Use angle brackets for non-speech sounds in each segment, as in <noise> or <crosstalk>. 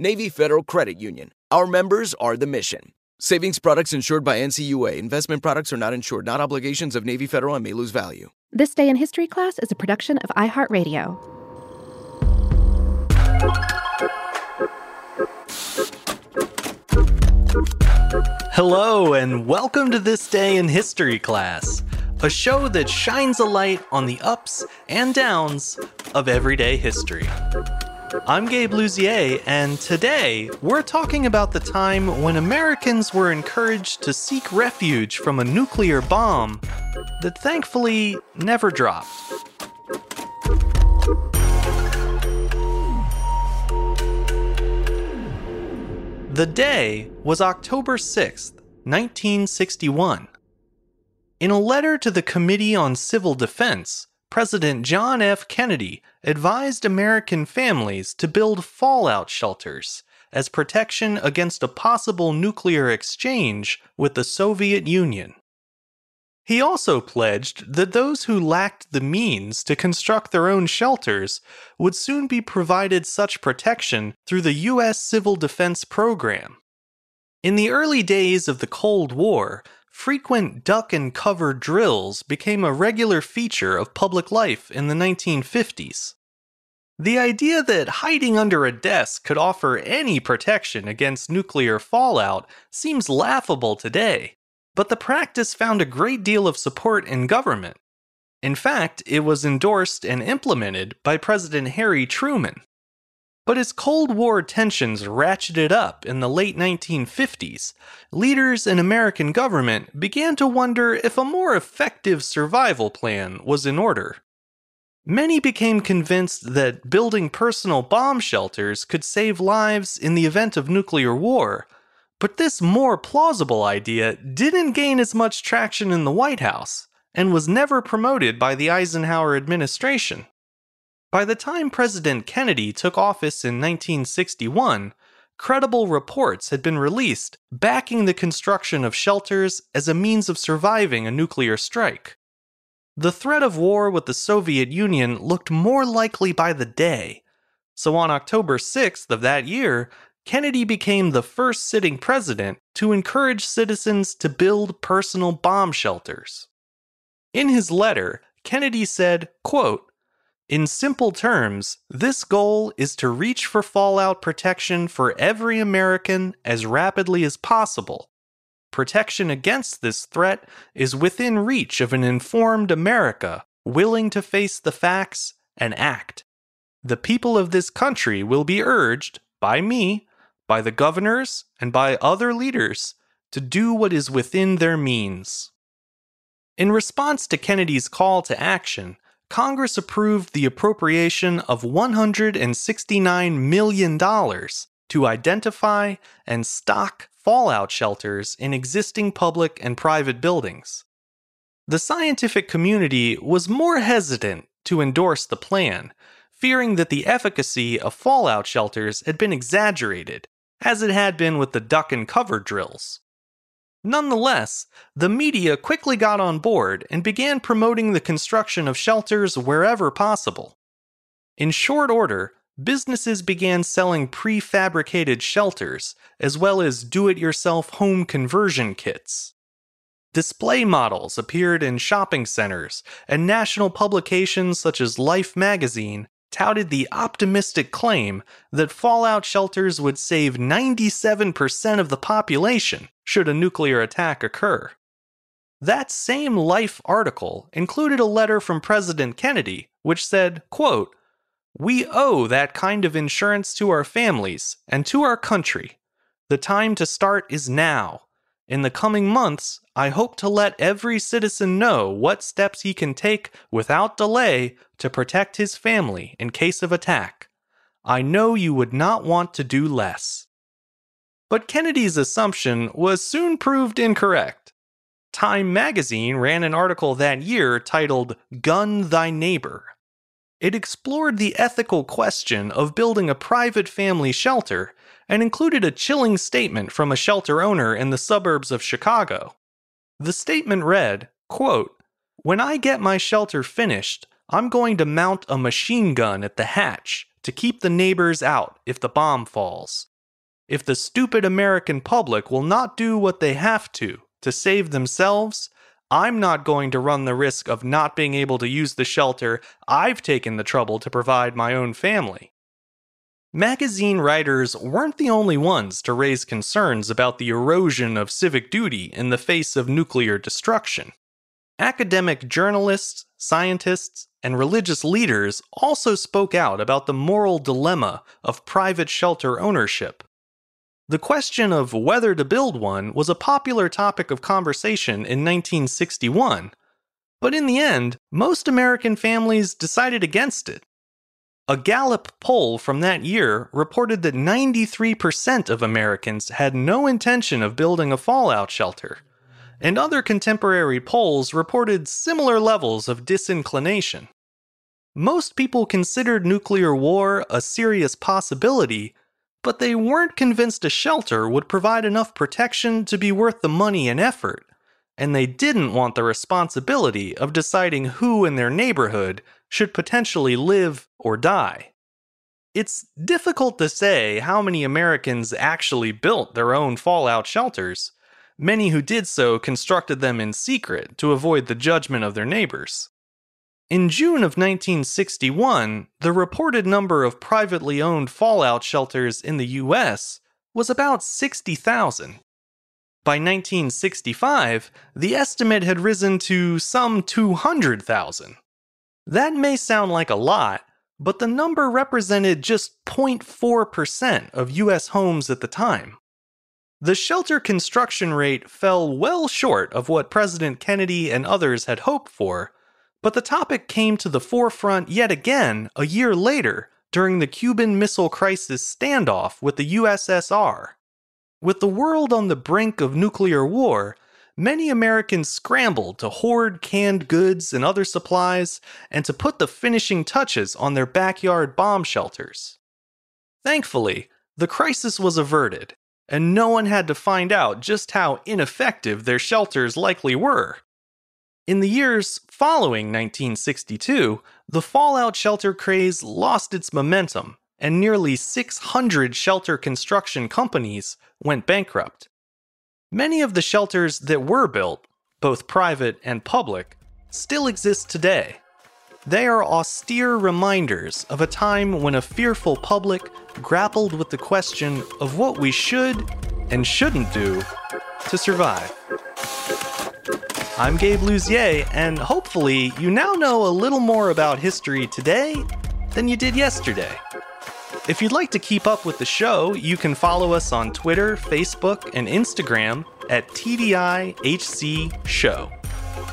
Navy Federal Credit Union. Our members are the mission. Savings products insured by NCUA. Investment products are not insured, not obligations of Navy Federal and may lose value. This Day in History class is a production of iHeartRadio. Hello, and welcome to This Day in History class, a show that shines a light on the ups and downs of everyday history. I'm Gabe Luzier, and today we're talking about the time when Americans were encouraged to seek refuge from a nuclear bomb that thankfully never dropped. The day was October 6th, 1961. In a letter to the Committee on Civil Defense, President John F. Kennedy advised American families to build fallout shelters as protection against a possible nuclear exchange with the Soviet Union. He also pledged that those who lacked the means to construct their own shelters would soon be provided such protection through the U.S. Civil Defense Program. In the early days of the Cold War, frequent duck and cover drills became a regular feature of public life in the 1950s. The idea that hiding under a desk could offer any protection against nuclear fallout seems laughable today, but the practice found a great deal of support in government. In fact, it was endorsed and implemented by President Harry Truman. But as Cold War tensions ratcheted up in the late 1950s, leaders in American government began to wonder if a more effective survival plan was in order. Many became convinced that building personal bomb shelters could save lives in the event of nuclear war, but this more plausible idea didn't gain as much traction in the White House and was never promoted by the Eisenhower administration. By the time President Kennedy took office in 1961, credible reports had been released backing the construction of shelters as a means of surviving a nuclear strike. The threat of war with the Soviet Union looked more likely by the day, so on October 6th of that year, Kennedy became the first sitting president to encourage citizens to build personal bomb shelters. In his letter, Kennedy said, quote, in simple terms, this goal is to reach for fallout protection for every American as rapidly as possible. Protection against this threat is within reach of an informed America willing to face the facts and act. The people of this country will be urged, by me, by the governors and by other leaders to do what is within their means. In response to Kennedy's call to action, Congress approved the appropriation of $169 million to identify and stock fallout shelters in existing public and private buildings. The scientific community was more hesitant to endorse the plan, fearing that the efficacy of fallout shelters had been exaggerated, as it had been with the duck and cover drills. Nonetheless, the media quickly got on board and began promoting the construction of shelters wherever possible. In short order, businesses began selling prefabricated shelters, as well as do it yourself home conversion kits. Display models appeared in shopping centers, and national publications such as Life magazine touted the optimistic claim that fallout shelters would save 97% of the population should a nuclear attack occur. That same Life article included a letter from President Kennedy which said, quote, "We owe that kind of insurance to our families and to our country. The time to start is now. In the coming months, I hope to let every citizen know what steps he can take without delay to protect his family in case of attack. I know you would not want to do less. But Kennedy's assumption was soon proved incorrect. Time magazine ran an article that year titled Gun Thy Neighbor. It explored the ethical question of building a private family shelter and included a chilling statement from a shelter owner in the suburbs of Chicago. The statement read, quote, When I get my shelter finished, I'm going to mount a machine gun at the hatch to keep the neighbors out if the bomb falls. If the stupid American public will not do what they have to to save themselves, I'm not going to run the risk of not being able to use the shelter I've taken the trouble to provide my own family. Magazine writers weren't the only ones to raise concerns about the erosion of civic duty in the face of nuclear destruction. Academic journalists, scientists, and religious leaders also spoke out about the moral dilemma of private shelter ownership. The question of whether to build one was a popular topic of conversation in 1961, but in the end, most American families decided against it. A Gallup poll from that year reported that 93% of Americans had no intention of building a fallout shelter, and other contemporary polls reported similar levels of disinclination. Most people considered nuclear war a serious possibility, but they weren't convinced a shelter would provide enough protection to be worth the money and effort, and they didn't want the responsibility of deciding who in their neighborhood should potentially live or die. It's difficult to say how many Americans actually built their own fallout shelters. Many who did so constructed them in secret to avoid the judgment of their neighbors. In June of 1961, the reported number of privately owned fallout shelters in the US was about 60,000. By 1965, the estimate had risen to some 200,000. That may sound like a lot, but the number represented just 0.4% of US homes at the time. The shelter construction rate fell well short of what President Kennedy and others had hoped for, but the topic came to the forefront yet again a year later during the Cuban Missile Crisis standoff with the USSR. With the world on the brink of nuclear war, many Americans scrambled to hoard canned goods and other supplies and to put the finishing touches on their backyard bomb shelters. Thankfully, the crisis was averted, and no one had to find out just how ineffective their shelters likely were. In the years following 1962, the fallout shelter craze lost its momentum, and nearly 600 shelter construction companies went bankrupt. Many of the shelters that were built, both private and public, still exist today. They are austere reminders of a time when a fearful public grappled with the question of what we should and shouldn't do to survive. I'm Gabe Luzier, and hopefully, you now know a little more about history today than you did yesterday. If you'd like to keep up with the show, you can follow us on Twitter, Facebook, and Instagram at TDIHC Show.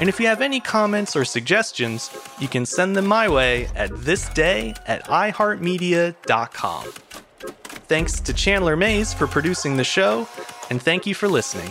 And if you have any comments or suggestions, you can send them my way at thisday at iHeartMedia.com. Thanks to Chandler Mays for producing the show, and thank you for listening.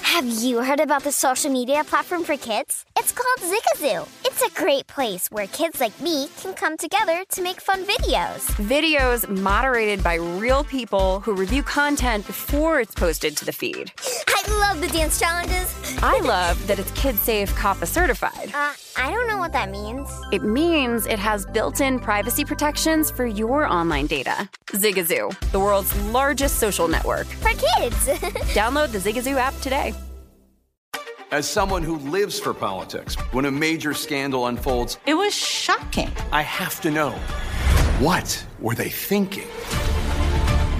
Have you heard about the social media platform for kids? It's called Zigazoo. It's a great place where kids like me can come together to make fun videos. Videos moderated by real people who review content before it's posted to the feed. <gasps> <gasps> I love the dance challenges. I love that it's Kid Safe COPPA certified. Uh, I don't know what that means. It means it has built in privacy protections for your online data. Zigazoo, the world's largest social network. For kids. <laughs> Download the Zigazoo app today. As someone who lives for politics, when a major scandal unfolds, it was shocking. I have to know what were they thinking?